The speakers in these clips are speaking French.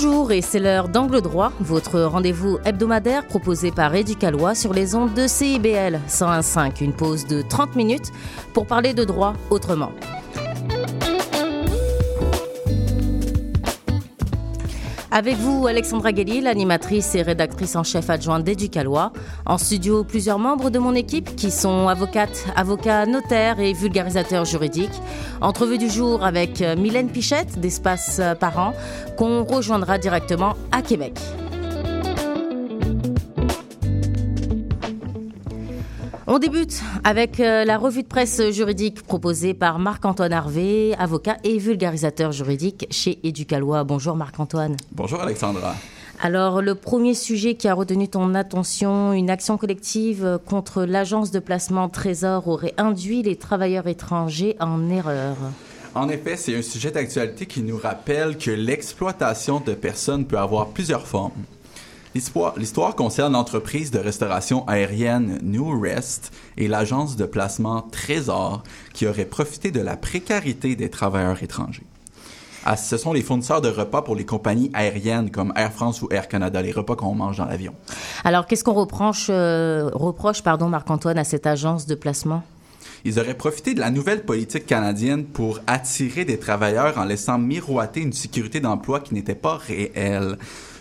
Bonjour et c'est l'heure d'Angle Droit, votre rendez-vous hebdomadaire proposé par Éducalois sur les ondes de CIBL 101.5. Une pause de 30 minutes pour parler de droit autrement. Avec vous, Alexandra Guély, l'animatrice et rédactrice en chef adjointe d'Éducalois. En studio, plusieurs membres de mon équipe qui sont avocates, avocats, notaires et vulgarisateurs juridiques. Entrevue du jour avec Mylène Pichette d'Espace Parents, qu'on rejoindra directement à Québec. On débute avec euh, la revue de presse juridique proposée par Marc-Antoine Harvé, avocat et vulgarisateur juridique chez Éducalois. Bonjour Marc-Antoine. Bonjour Alexandra. Alors, le premier sujet qui a retenu ton attention, une action collective contre l'agence de placement Trésor aurait induit les travailleurs étrangers en erreur. En effet, c'est un sujet d'actualité qui nous rappelle que l'exploitation de personnes peut avoir plusieurs formes. L'histoire concerne l'entreprise de restauration aérienne New Rest et l'agence de placement Trésor qui auraient profité de la précarité des travailleurs étrangers. Ah, ce sont les fournisseurs de repas pour les compagnies aériennes comme Air France ou Air Canada, les repas qu'on mange dans l'avion. Alors, qu'est-ce qu'on reproche, euh, reproche pardon, Marc-Antoine, à cette agence de placement? Ils auraient profité de la nouvelle politique canadienne pour attirer des travailleurs en laissant miroiter une sécurité d'emploi qui n'était pas réelle.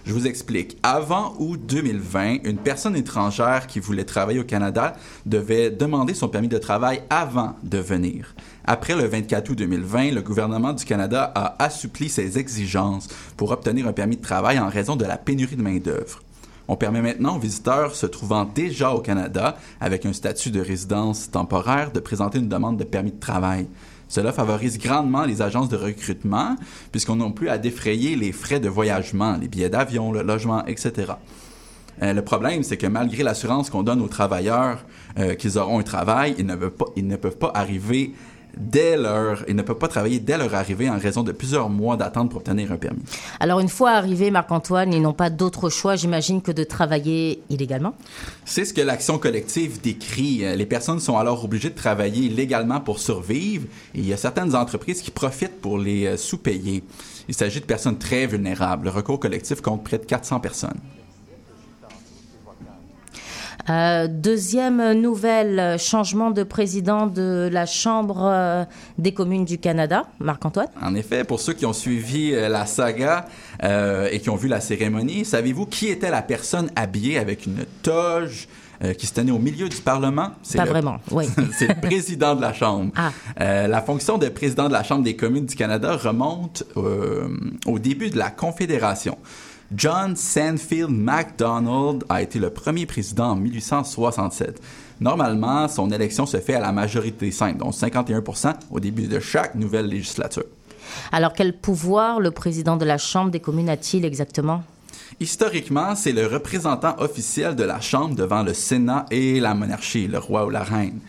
Je vous explique. Avant août 2020, une personne étrangère qui voulait travailler au Canada devait demander son permis de travail avant de venir. Après le 24 août 2020, le gouvernement du Canada a assoupli ses exigences pour obtenir un permis de travail en raison de la pénurie de main-d'œuvre. On permet maintenant aux visiteurs se trouvant déjà au Canada avec un statut de résidence temporaire de présenter une demande de permis de travail. Cela favorise grandement les agences de recrutement puisqu'on n'a plus à défrayer les frais de voyagement, les billets d'avion, le logement, etc. Euh, le problème, c'est que malgré l'assurance qu'on donne aux travailleurs euh, qu'ils auront un travail, ils ne, pas, ils ne peuvent pas arriver dès leur, ils ne peuvent pas travailler dès leur arrivée en raison de plusieurs mois d'attente pour obtenir un permis. Alors une fois arrivés, Marc-Antoine, ils n'ont pas d'autre choix, j'imagine, que de travailler illégalement? C'est ce que l'action collective décrit. Les personnes sont alors obligées de travailler légalement pour survivre. Et il y a certaines entreprises qui profitent pour les euh, sous-payer. Il s'agit de personnes très vulnérables. Le recours collectif compte près de 400 personnes. Euh, deuxième nouvelle, changement de président de la Chambre euh, des communes du Canada, Marc-Antoine? En effet, pour ceux qui ont suivi euh, la saga et qui ont vu la cérémonie, savez-vous qui était la personne habillée avec une toge qui se tenait au milieu du Parlement? Pas vraiment, oui. c'est le président de la Chambre. Ah. la fonction de président de la Chambre des communes du Canada remonte au début de la Confédération. John Sandfield MacDonald a été le premier président en 1867. Normalement, son élection se fait à la majorité simple, donc 51% au début de chaque nouvelle législature. Alors, quel pouvoir le président de la Chambre des communes a-t-il exactement? Historiquement, c'est le représentant officiel de la Chambre devant le Sénat et la monarchie, le roi ou la reine.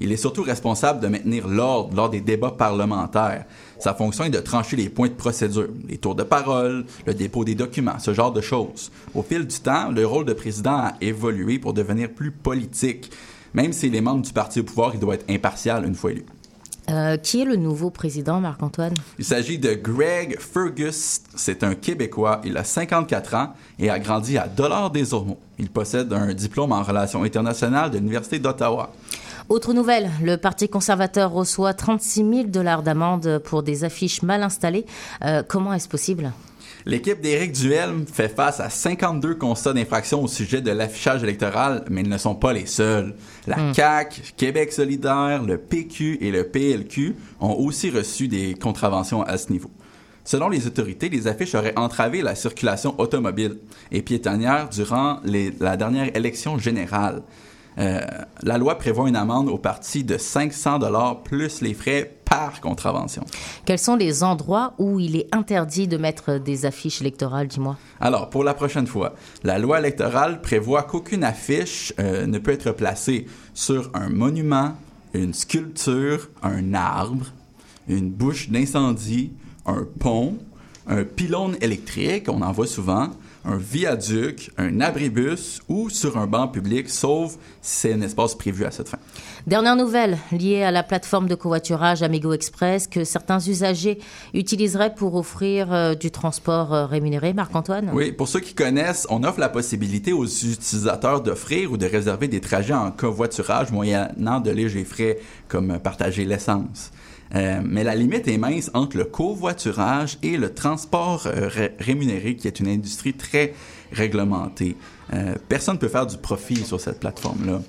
Il est surtout responsable de maintenir l'ordre lors des débats parlementaires. Sa fonction est de trancher les points de procédure, les tours de parole, le dépôt des documents, ce genre de choses. Au fil du temps, le rôle de président a évolué pour devenir plus politique. Même s'il est membre du parti au pouvoir, il doit être impartial une fois élu. Euh, qui est le nouveau président, Marc-Antoine? Il s'agit de Greg Fergus. C'est un Québécois. Il a 54 ans et a grandi à Dollard des Ormeaux. Il possède un diplôme en relations internationales de l'Université d'Ottawa. Autre nouvelle, le Parti conservateur reçoit 36 000 dollars d'amende pour des affiches mal installées. Euh, comment est-ce possible? L'équipe d'Éric Duhelme fait face à 52 constats d'infraction au sujet de l'affichage électoral, mais ils ne sont pas les seuls. La hmm. CAQ, Québec solidaire, le PQ et le PLQ ont aussi reçu des contraventions à ce niveau. Selon les autorités, les affiches auraient entravé la circulation automobile et piétonnière durant la dernière élection générale. Euh, la loi prévoit une amende au parti de 500 dollars plus les frais par contravention. Quels sont les endroits où il est interdit de mettre des affiches électorales, dis-moi? Alors, pour la prochaine fois, la loi électorale prévoit qu'aucune affiche euh, ne peut être placée sur un monument, une sculpture, un arbre, une bouche d'incendie, un pont, un pylône électrique, on en voit souvent, un viaduc, un abribus ou sur un banc public, sauf si c'est un espace prévu à cette fin. Dernière nouvelle liée à la plateforme de covoiturage Amigo Express que certains usagers utiliseraient pour offrir euh, du transport euh, rémunéré. Marc-Antoine? Oui, pour ceux qui connaissent, on offre la possibilité aux utilisateurs d'offrir ou de réserver des trajets en covoiturage moyennant de légers frais comme partager l'essence. Euh, mais la limite est mince entre le covoiturage et le transport euh, rémunéré, qui est une industrie très réglementée. Euh, personne ne peut faire du profit sur cette plateforme-là.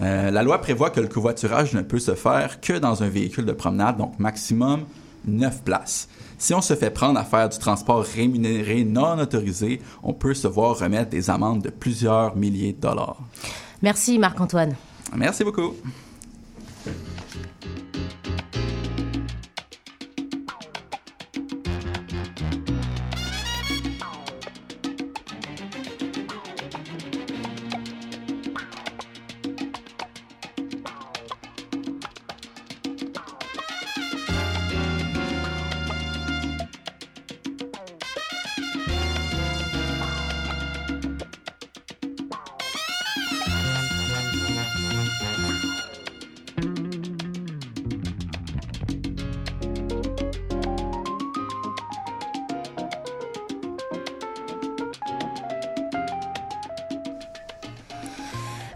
la loi prévoit que le covoiturage ne peut se faire que dans un véhicule de promenade, donc maximum 9 places. Si on se fait prendre à faire du transport rémunéré non autorisé, on peut se voir remettre des amendes de plusieurs milliers de dollars. Merci Marc-Antoine. Merci beaucoup.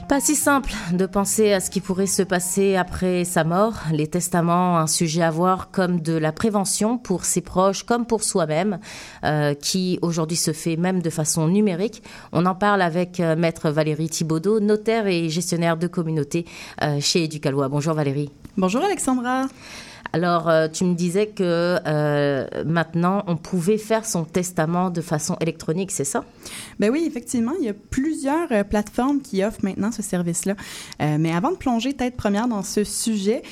Pas si simple de penser à ce qui pourrait se passer après sa mort. Les testaments, un sujet à voir comme de la prévention pour ses proches comme pour soi-même, euh, qui aujourd'hui se fait même de façon numérique. On en parle avec euh, maître Valérie Thibaudot, notaire et gestionnaire de communauté euh, chez Éducalois. Bonjour Valérie. Bonjour Alexandra. Alors, euh, tu me disais que euh, maintenant, on pouvait faire son testament de façon électronique, c'est ça? Ben oui, effectivement, il y a plusieurs euh, plateformes qui offrent maintenant ce service-là. mais avant de plonger tête première dans ce sujet,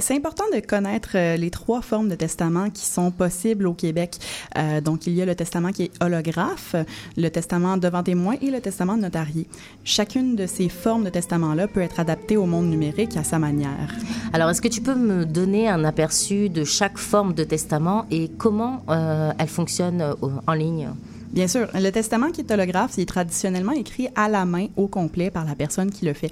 c'est important de connaître les trois formes de testament qui sont possibles au Québec. donc, il y a le testament qui est holographe, le testament devant témoin et le testament notarié. Chacune de ces formes de testament-là peut être adaptée au monde numérique à sa manière. Alors, est-ce que tu peux me donner un aperçu de chaque forme de testament et comment euh, elle fonctionne euh, en ligne? Bien sûr, le testament qui est holographe, il est traditionnellement écrit à la main au complet par la personne qui le fait.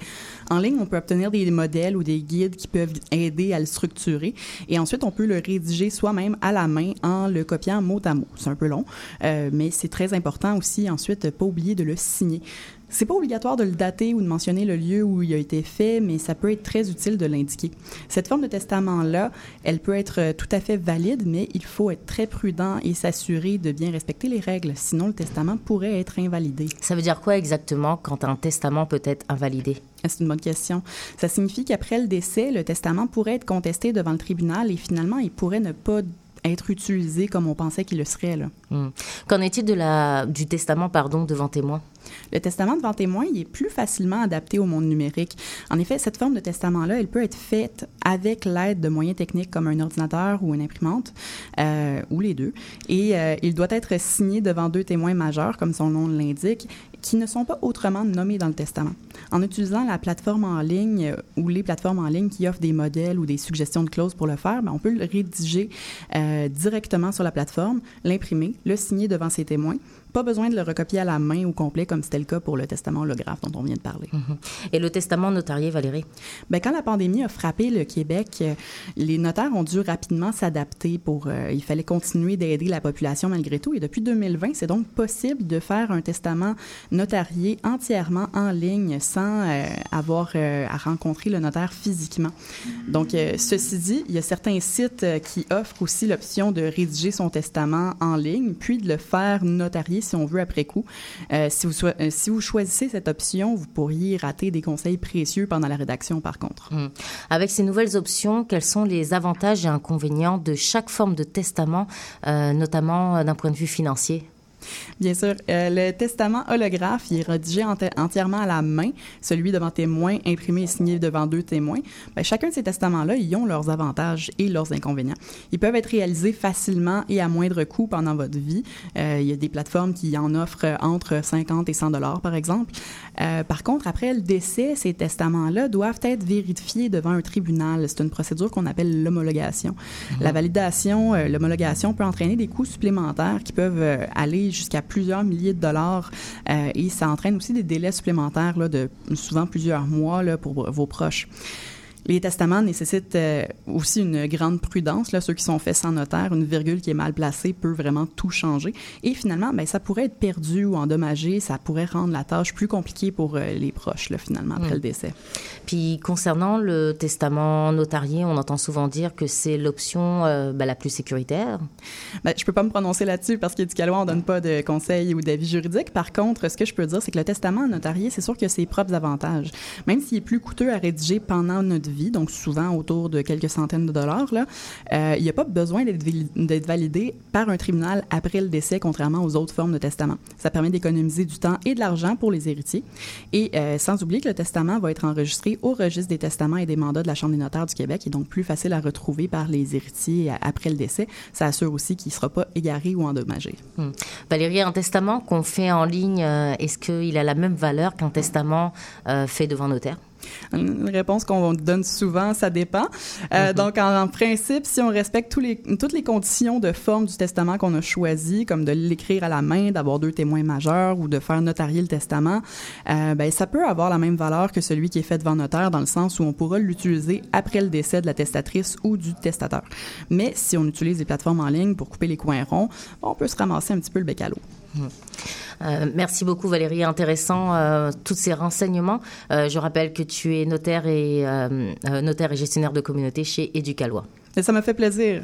En ligne, on peut obtenir des modèles ou des guides qui peuvent aider à le structurer et ensuite on peut le rédiger soi-même à la main en le copiant mot à mot. C'est un peu long, euh, mais c'est très important aussi ensuite pas oublier de le signer. C'est pas obligatoire de le dater ou de mentionner le lieu où il a été fait, mais ça peut être très utile de l'indiquer. Cette forme de testament-là, elle peut être euh, tout à fait valide, mais il faut être très prudent et s'assurer de bien respecter les règles, sinon le testament pourrait être invalidé. Ça veut dire quoi exactement quand un testament peut être invalidé? Ah, c'est une bonne question. Ça signifie qu'après le décès, le testament pourrait être contesté devant le tribunal et finalement, il pourrait ne pas être utilisé comme on pensait qu'il le serait. Hmm. Qu'en est-il de la, du testament pardon, devant témoin? Le testament devant témoin, est plus facilement adapté au monde numérique. En effet, cette forme de testament-là, elle peut être faite avec l'aide de moyens techniques comme un ordinateur ou une imprimante, euh, ou les deux. Et euh, il doit être signé devant deux témoins majeurs, comme son nom l'indique, qui ne sont pas autrement nommés dans le testament. En utilisant la plateforme en ligne euh, ou les plateformes en ligne qui offrent des modèles ou des suggestions de clauses pour le faire, ben, on peut le rédiger directement sur la plateforme, l'imprimer, le signer devant ses témoins, pas besoin de le recopier à la main au complet comme c'était le cas pour le testament holographe dont on vient de parler. Mhm. Et le testament notarié, Valérie? Bien, quand la pandémie a frappé le Québec, euh, les notaires ont dû rapidement s'adapter pour... Euh, il fallait continuer d'aider la population malgré tout. Et depuis 2020, c'est donc possible de faire un testament notarié entièrement en ligne sans euh, avoir à rencontrer le notaire physiquement. Donc, ceci dit, il y a certains sites qui offrent aussi l'option de rédiger son testament en ligne, puis de le faire notarier si on veut, après coup. Euh, si, vous euh, si vous choisissez cette option, vous pourriez rater des conseils précieux pendant la rédaction, par contre. Hum. Avec ces nouvelles options, quels sont les avantages et inconvénients de chaque forme de testament, euh, notamment d'un point de vue financier? Bien sûr. Euh, le testament holographe, il est rédigé entièrement à la main, celui devant témoin, imprimé et signé devant deux témoins. Bien, chacun de ces testaments-là, ils ont leurs avantages et leurs inconvénients. Ils peuvent être réalisés facilement et à moindre coût pendant votre vie. Euh, il y a des plateformes qui en offrent entre 50 et 100 dollars, par exemple. Euh, par contre, après le décès, ces testaments-là doivent être vérifiés devant un tribunal. C'est une procédure qu'on appelle l'homologation. Mhm. La validation, l'homologation peut entraîner des coûts supplémentaires qui peuvent aller jusqu'à plusieurs milliers de dollars et ça entraîne aussi des délais supplémentaires de souvent plusieurs mois pour vos proches. Les testaments nécessitent euh, aussi une grande prudence. Là, ceux qui sont faits sans notaire, une virgule qui est mal placée peut vraiment tout changer. Et finalement, ben, ça pourrait être perdu ou endommagé. Ça pourrait rendre la tâche plus compliquée pour euh, les proches, là, finalement, après mm. le décès. Puis, concernant le testament notarié, on entend souvent dire que c'est l'option euh, ben, la plus sécuritaire. Ben, je peux pas me prononcer là-dessus parce qu'éducalois, on donne pas de conseils ou d'avis juridiques. Par contre, ce que je peux dire, c'est que le testament notarié, c'est sûr a ses propres avantages. Même s'il est plus coûteux à rédiger pendant notre donc souvent autour de quelques centaines de dollars, euh, il n'y a pas besoin d'être validé par un tribunal après le décès, contrairement aux autres formes de testament. Ça permet d'économiser du temps et de l'argent pour les héritiers. Et euh, sans oublier que le testament va être enregistré au registre des testaments et des mandats de la Chambre des notaires du Québec et donc plus facile à retrouver par les héritiers après le décès. Ça assure aussi qu'il ne sera pas égaré ou endommagé. Hmm. Valérie, un testament qu'on fait en ligne, euh, est-ce qu'il a la même valeur qu'un testament fait devant notaire? Une réponse qu'on donne souvent, ça dépend. Euh, mhm. Donc, en, principe, si on respecte tous les, toutes les conditions de forme du testament qu'on a choisi, comme de l'écrire à la main, d'avoir deux témoins majeurs ou de faire notarier le testament, euh, ben, ça peut avoir la même valeur que celui qui est fait devant notaire dans le sens où on pourra l'utiliser après le décès de la testatrice ou du testateur. Mais si on utilise des plateformes en ligne pour couper les coins ronds, on peut se ramasser un petit peu le bec à l'eau. Euh, merci beaucoup Valérie, intéressant euh, tous ces renseignements. Euh, je rappelle que tu es notaire et notaire et gestionnaire de communauté chez Éducalois. Ça m'a fait plaisir.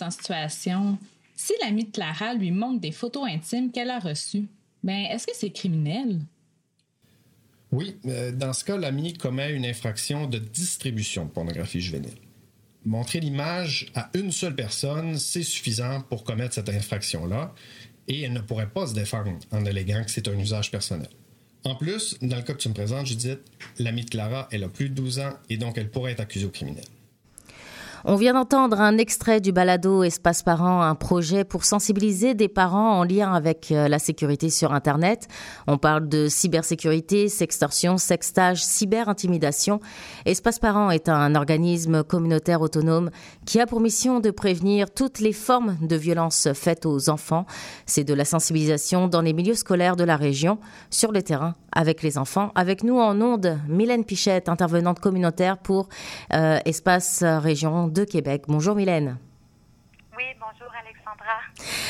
En situation. Si l'ami de Clara lui montre des photos intimes qu'elle a reçues, ben est-ce que c'est criminel? Oui, euh, dans ce cas, l'ami commet une infraction de distribution de pornographie juvénile. Montrer l'image à une seule personne, c'est suffisant pour commettre cette infraction-là, et elle ne pourrait pas se défendre en alléguant que c'est un usage personnel. En plus, dans le cas que tu me présentes, Judith, l'ami de Clara, elle a plus de 12 ans et donc elle pourrait être accusée au criminel. On vient d'entendre un extrait du balado Espace Parents, un projet pour sensibiliser des parents en lien avec euh, la sécurité sur Internet. On parle de cybersécurité, sextorsion, sextage, cyberintimidation. Espace Parents est un organisme communautaire autonome qui a pour mission de prévenir toutes les formes de violences faites aux enfants. C'est de la sensibilisation dans les milieux scolaires de la région, sur le terrain, avec les enfants. Avec nous en onde, Mylène Pichette, intervenante communautaire pour euh, Espace Région de Québec. Bonjour Mylène. Oui, bonjour Alexandra.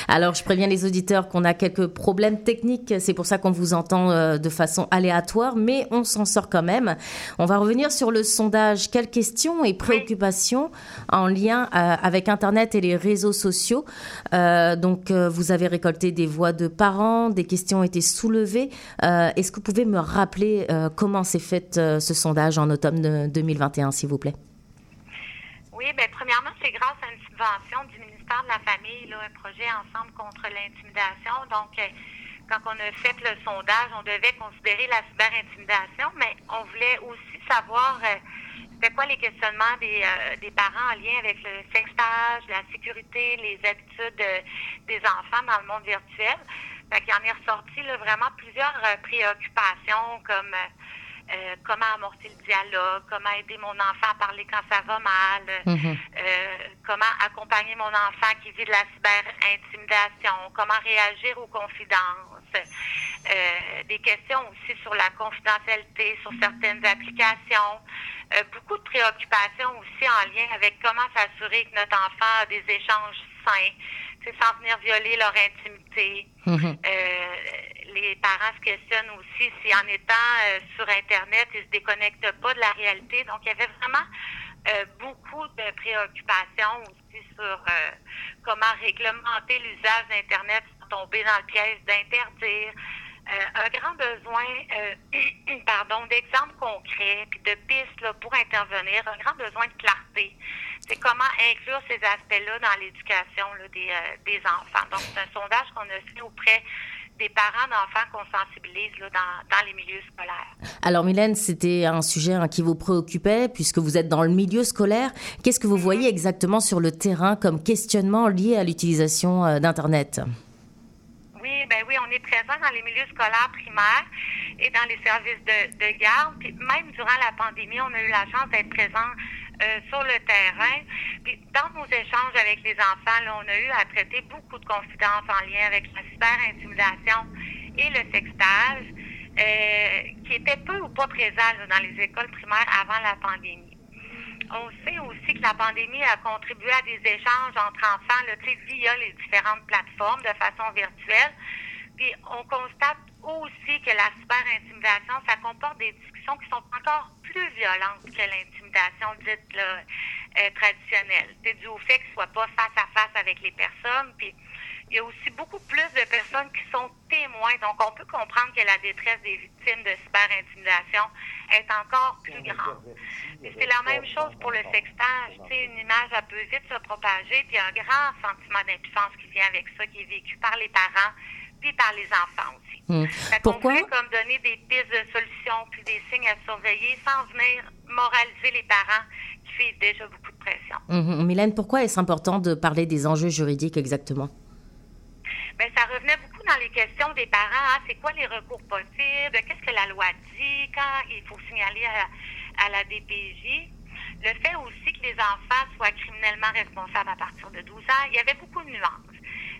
Alors, je préviens les auditeurs qu'on a quelques problèmes techniques. C'est pour ça qu'on vous entend euh, de façon aléatoire, mais on s'en sort quand même. On va revenir sur le sondage. Quelles questions et préoccupations en lien euh, avec Internet et les réseaux sociaux? Euh, Donc, vous avez récolté des voix de parents, des questions ont été soulevées. Est-ce que vous pouvez me rappeler comment s'est fait ce sondage en automne 2021, s'il vous plaît? Oui, bien, premièrement, c'est grâce à une subvention du ministère de la Famille, là, un projet ensemble contre l'intimidation. Donc, euh, quand on a fait le sondage, on devait considérer la cyberintimidation, mais on voulait aussi savoir euh, c'était quoi les questionnements des, euh, des parents en lien avec le sextage, la sécurité, les habitudes des enfants dans le monde virtuel. Fait qu'il en est ressorti là, vraiment plusieurs préoccupations comme euh, comment amorcer le dialogue, comment aider mon enfant à parler quand ça va mal, Mhm. euh, comment accompagner mon enfant qui vit de la cyber-intimidation, comment réagir aux confidences, euh, des questions aussi sur la confidentialité, sur certaines applications, euh, beaucoup de préoccupations aussi en lien avec comment s'assurer que notre enfant a des échanges sains, sans venir violer leur intimité. Mhm. Euh, les parents se questionnent aussi si en étant euh, sur Internet, ils se déconnectent pas de la réalité. Donc, il y avait vraiment euh, beaucoup de préoccupations aussi sur comment réglementer l'usage d'Internet sans tomber dans le piège d'interdire. Un grand besoin, pardon, d'exemples concrets puis de pistes là, pour intervenir, un grand besoin de clarté. C'est comment inclure ces aspects-là dans l'éducation des, euh, des enfants. Donc, c'est un sondage qu'on a fait auprès des parents d'enfants qu'on sensibilise là, dans, dans les milieux scolaires. Alors Mylène, c'était un sujet hein, qui vous préoccupait puisque vous êtes dans le milieu scolaire. Qu'est-ce que vous voyez exactement sur le terrain comme questionnement lié à l'utilisation euh, d'Internet? Oui, ben oui, on est présent dans les milieux scolaires primaires et dans les services de, de garde. Puis même durant la pandémie, on a eu la chance d'être présent euh, sur le terrain. Puis dans nos échanges avec les enfants, on a eu à traiter beaucoup de confidences en lien avec la cyber-intimidation et le sextage, euh, qui étaient peu ou pas présents là, dans les écoles primaires avant la pandémie. On sait aussi que la pandémie a contribué à des échanges entre enfants là, via les différentes plateformes de façon virtuelle. Puis on constate aussi que la cyber-intimidation, ça comporte des discussions qui sont encore plus violentes que l'intimidation dite là, euh, traditionnelle. C'est dû au fait que ce soit pas face à face avec les personnes. Puis il y a aussi beaucoup plus de personnes qui sont témoins. Donc, on peut comprendre que la détresse des victimes de cyber-intimidation est encore plus grande. C'est la même chose pour le sextage. Tu sais, une image, elle peut vite se propager, puis il y a un grand sentiment d'impuissance qui vient avec ça, qui est vécu par les parents, puis par les enfants aussi. Qu'on Pourquoi? voulait comme donner des pistes de solutions, puis des signes à surveiller, sans venir moraliser les parents qui vivent déjà beaucoup de pression. Mhm. Mylène, pourquoi est-ce important de parler des enjeux juridiques exactement? Ben, ça revenait beaucoup dans les questions des parents. hein. C'est quoi les recours possibles? Qu'est-ce que la loi dit? Quand il faut signaler à, à la DPJ? Le fait aussi que les enfants soient criminellement responsables à partir de 12 ans, il y avait beaucoup de nuances.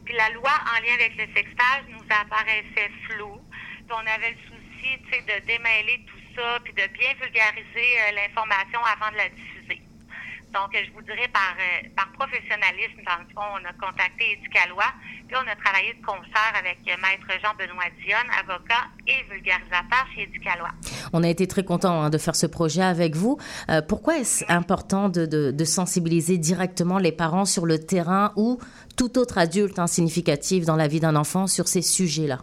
Puis la loi en lien avec le sextage nous apparaissait floue. On avait le souci de démêler tout ça, puis de bien vulgariser euh, l'information avant de la diffuser. Donc, je vous dirais par, euh, par professionnalisme, dans le fond, on a contacté Éducalois, puis on a travaillé de concert avec euh, Maître Jean-Benoît Dionne, avocat et vulgarisateur chez Éducalois. On a été très content de faire ce projet avec vous. Euh, pourquoi est-ce important de, de- de sensibiliser directement les parents sur le terrain ou tout autre adulte hein, significatif dans la vie d'un enfant sur ces sujets-là?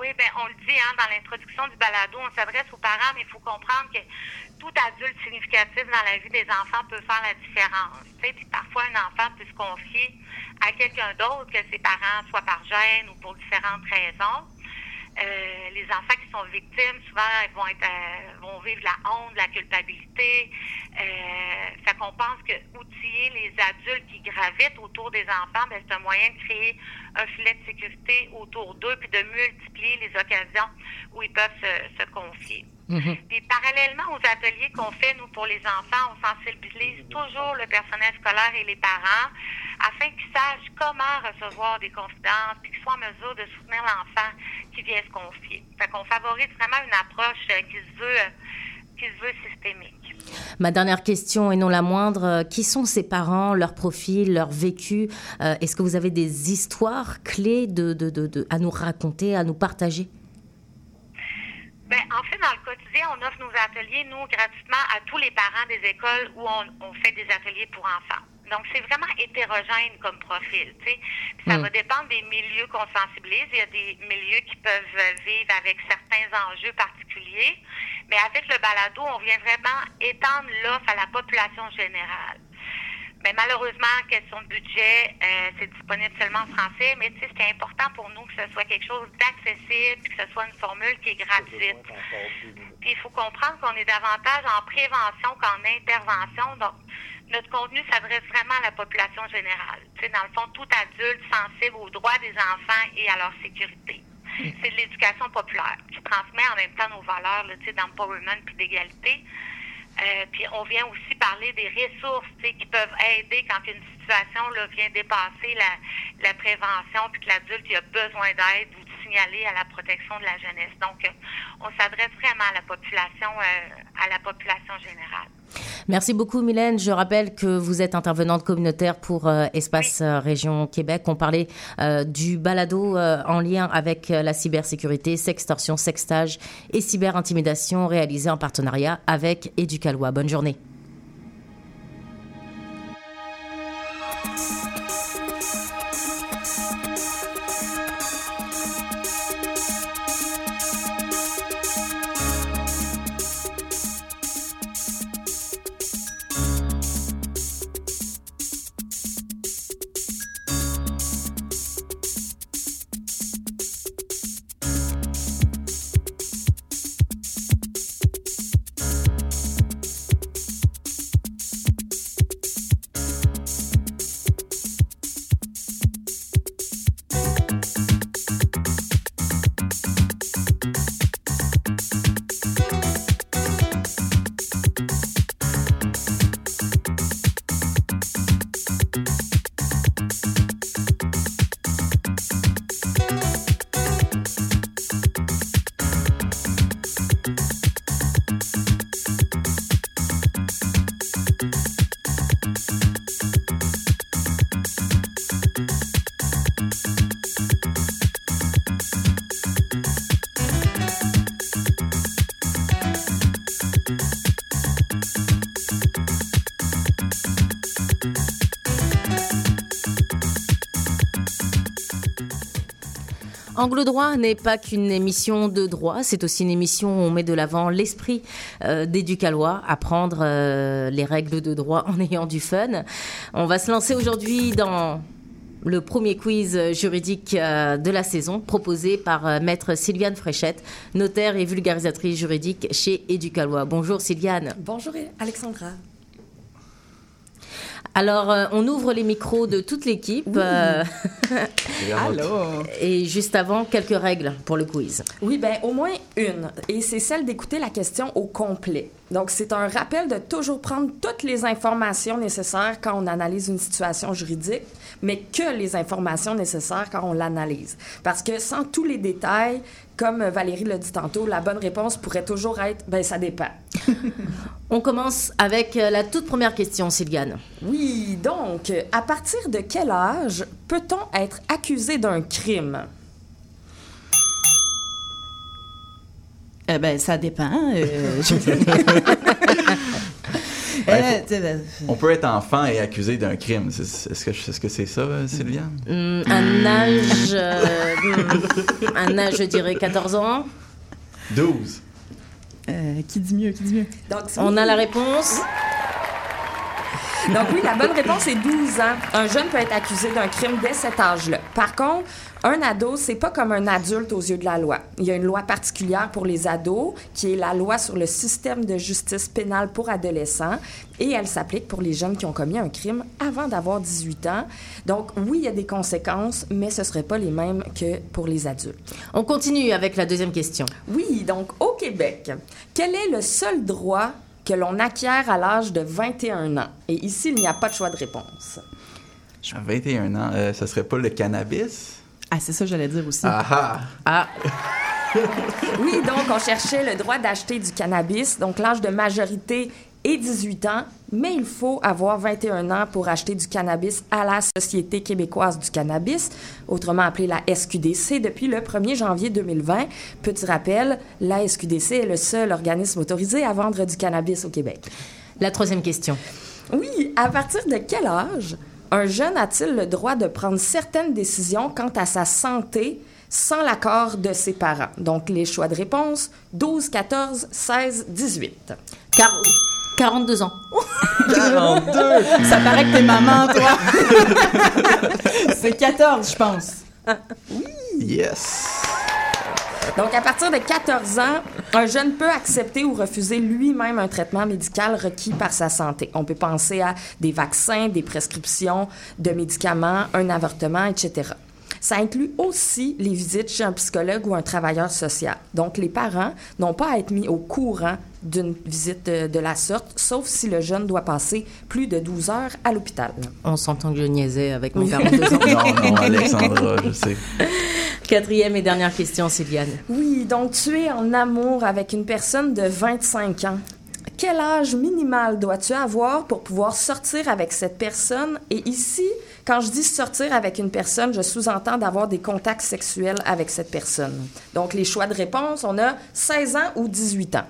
Oui, ben on le dit hein, dans l'introduction du balado, on s'adresse aux parents, mais il faut comprendre que tout adulte significatif dans la vie des enfants peut faire la différence. Tu sais, puis parfois, un enfant peut se confier à quelqu'un d'autre que ses parents, soit par gêne ou pour différentes raisons. Euh, les enfants qui sont victimes, souvent, ils vont être, euh, vont vivre la honte, la culpabilité. Euh, fait qu'on pense que outiller les adultes qui gravitent autour des enfants, ben, c'est un moyen de créer un filet de sécurité autour d'eux, puis de multiplier les occasions où ils peuvent se, se confier. Mhm. Puis parallèlement aux ateliers qu'on fait, nous, pour les enfants, on sensibilise toujours le personnel scolaire et les parents afin qu'ils sachent comment recevoir des confidences puis qu'ils soient en mesure de soutenir l'enfant qui vient se confier. Fait qu'on favorise vraiment une approche euh, qui se veut, euh, qui se veut systémique. Ma dernière question et non la moindre, euh, qui sont ces parents, leur profil, leur vécu? Est-ce que vous avez des histoires clés de, de- de- de- à nous raconter, à nous partager? Ben, en fait, dans le quotidien, on offre nos ateliers, nous, gratuitement à tous les parents des écoles où on, on fait des ateliers pour enfants. Donc, c'est vraiment hétérogène comme profil. Puis Ça Mm. va dépendre des milieux qu'on sensibilise. Il y a des milieux qui peuvent vivre avec certains enjeux particuliers. Mais avec le balado, on vient vraiment étendre l'offre à la population générale. Mais malheureusement, question de budget, euh, c'est disponible seulement en français, mais tu sais, c'est important pour nous que ce soit quelque chose d'accessible, puis que ce soit une formule qui est gratuite. Puis il faut comprendre qu'on est davantage en prévention qu'en intervention. Donc, notre contenu s'adresse vraiment à la population générale. Tu sais, dans le fond, tout adulte sensible aux droits des enfants et à leur sécurité. c'est de l'éducation populaire qui transmet en même temps nos valeurs tu sais, d'empowerment puis d'égalité. Euh, puis on vient aussi parler des ressources qui peuvent aider quand une situation là, vient dépasser la, prévention puis que l'adulte a besoin d'aide ou de signaler à la protection de la jeunesse. Donc, euh, on s'adresse vraiment à la population, euh, à la population générale. Merci beaucoup, Mylène. Je rappelle que vous êtes intervenante communautaire pour euh, Espace euh, Région Québec. On parlait euh, du balado en lien avec la cybersécurité, sextorsion, sextage et cyberintimidation réalisé en partenariat avec Éducalois. Bonne journée. Angle droit n'est pas qu'une émission de droit, c'est aussi une émission où on met de l'avant l'esprit euh, apprendre euh, les règles de droit en ayant du fun. On va se lancer aujourd'hui dans le premier quiz juridique euh, de la saison, proposé par euh, maître Sylviane Fréchette, notaire et vulgarisatrice juridique chez Éducalois. Bonjour Sylviane. Bonjour Alexandra. Alors, euh, on ouvre les micros de toute l'équipe. euh, Allô? et juste avant, quelques règles pour le quiz. Oui, ben au moins une. Et c'est celle d'écouter la question au complet. Donc, c'est un rappel de toujours prendre toutes les informations nécessaires quand on analyse une situation juridique, mais que les informations nécessaires quand on l'analyse. Parce que sans tous les détails, comme Valérie l'a dit tantôt, la bonne réponse pourrait toujours être, ben ça dépend. On commence avec euh, la toute première question, Sylviane. Oui, donc, à partir de quel âge peut-on être accusé d'un crime? Euh, ben, ça dépend. euh, je- Ouais, Euh, faut- ben, On peut être enfant et accusé d'un crime. Est-ce que c'est ça, euh, Sylviane? Hum, un âge, euh, hum, un âge, je dirais 14 ans. 12. euh, qui dit mieux, qui dit mieux? Donc, On a la réponse. Donc oui, la bonne réponse est 12 ans. Un jeune peut être accusé d'un crime dès cet âge-là. Par contre, un ado, c'est pas comme un adulte aux yeux de la loi. Il y a une loi particulière pour les ados, qui est la loi sur le système de justice pénale pour adolescents, et elle s'applique pour les jeunes qui ont commis un crime avant d'avoir 18 ans. Donc oui, il y a des conséquences, mais ce serait pas les mêmes que pour les adultes. On continue avec la deuxième question. Oui, donc au Québec, quel est le seul droit que l'on acquiert à l'âge de 21 ans? Et ici, il n'y a pas de choix de réponse. À 21 ans, euh, ça serait pas le cannabis? Ah, c'est ça que j'allais dire aussi. Ah ah! Ah, Oui, donc on cherchait le droit d'acheter du cannabis. Donc l'âge de majorité est 18 ans, mais il faut avoir 21 ans pour acheter du cannabis à la Société québécoise du cannabis, autrement appelée la SQDC, depuis le 1er janvier 2020. Petit rappel, la SQDC est le seul organisme autorisé à vendre du cannabis au Québec. la troisième question. Oui, à partir de quel âge un jeune a-t-il le droit de prendre certaines décisions quant à sa santé sans l'accord de ses parents? Donc, les choix de réponse 12, 14, 16, 18. Car- 42 ans. 42! Ça paraît que t'es maman, toi. c'est 14, je pense. Yes! Donc, à partir de 14 ans, un jeune peut accepter ou refuser lui-même un traitement médical requis par sa santé. On peut penser à des vaccins, des prescriptions de médicaments, un avortement, etc. Ça inclut aussi les visites chez un psychologue ou un travailleur social. Donc, les parents n'ont pas à être mis au courant d'une visite de, la sorte, sauf si le jeune doit passer plus de 12 heures à l'hôpital. On s'entend que je niaisais avec mon 42 ans. non, non, Alexandra, je sais. Quatrième et dernière question, Sylviane. Oui, donc tu es en amour avec une personne de 25 ans. Quel âge minimal dois-tu avoir pour pouvoir sortir avec cette personne? Et ici, quand je dis sortir avec une personne, je sous-entends d'avoir des contacts sexuels avec cette personne. Donc, les choix de réponse, on a 16 ans ou 18 ans.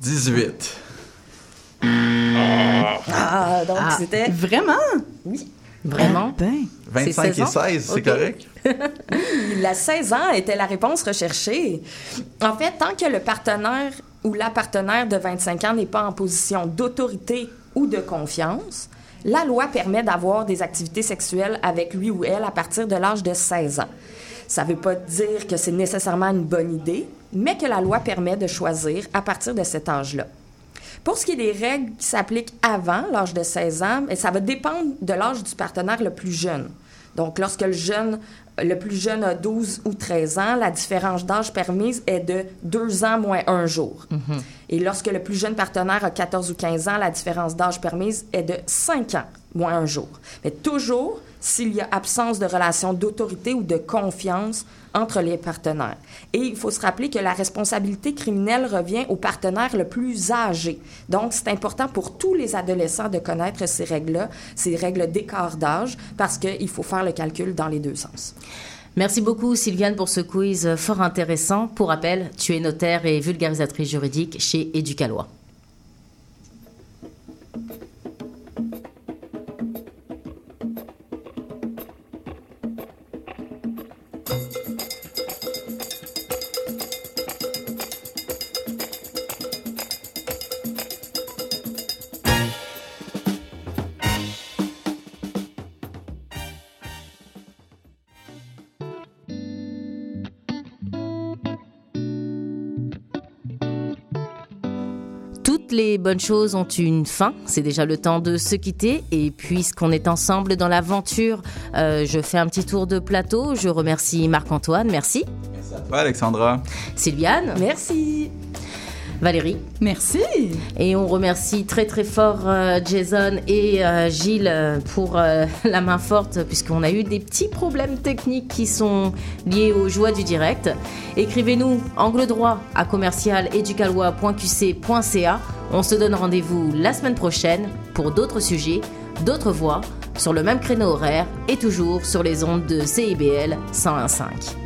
18. Ah, donc Ah, c'était... Vraiment? Oui. Vraiment? Ah, ben. 25 et 16 ans? 16, c'est Ok. correct? La 16 ans était la réponse recherchée. En fait, tant que le partenaire ou la partenaire de 25 ans n'est pas en position d'autorité ou de confiance, la loi permet d'avoir des activités sexuelles avec lui ou elle à partir de l'âge de 16 ans. Ça ne veut pas dire que c'est nécessairement une bonne idée, mais que la loi permet de choisir à partir de cet âge-là. Pour ce qui est des règles qui s'appliquent avant l'âge de 16 ans, ben, ça va dépendre de l'âge du partenaire le plus jeune. Donc, lorsque le jeune, le plus jeune a 12 ou 13 ans, la différence d'âge permise est de 2 ans moins un jour. Et lorsque le plus jeune partenaire a 14 ou 15 ans, la différence d'âge permise est de 5 ans moins un jour. Mais toujours s'il y a absence de relation d'autorité ou de confiance entre les partenaires. Et il faut se rappeler que la responsabilité criminelle revient au partenaire le plus âgé. Donc, c'est important pour tous les adolescents de connaître ces règles-là, ces règles d'écart d'âge, parce qu'il faut faire le calcul dans les deux sens. Merci beaucoup, Sylviane, pour ce quiz fort intéressant. Pour rappel, tu es notaire et vulgarisatrice juridique chez Éducalois. Thank you. Toutes les bonnes choses ont une fin. C'est déjà le temps de se quitter. Et puisqu'on est ensemble dans l'aventure, euh, je fais un petit tour de plateau. Je remercie Marc-Antoine. Merci. Merci à toi, Alexandra. Sylviane. Merci. Valérie. Merci. Et on remercie très très fort euh, Jason et euh, Gilles pour euh, la main forte puisqu'on a eu des petits problèmes techniques qui sont liés aux joies du direct. Écrivez-nous angle droit à commercial. On se donne rendez-vous la semaine prochaine pour d'autres sujets, d'autres voix sur le même créneau horaire et toujours sur les ondes de CIBL 101.5.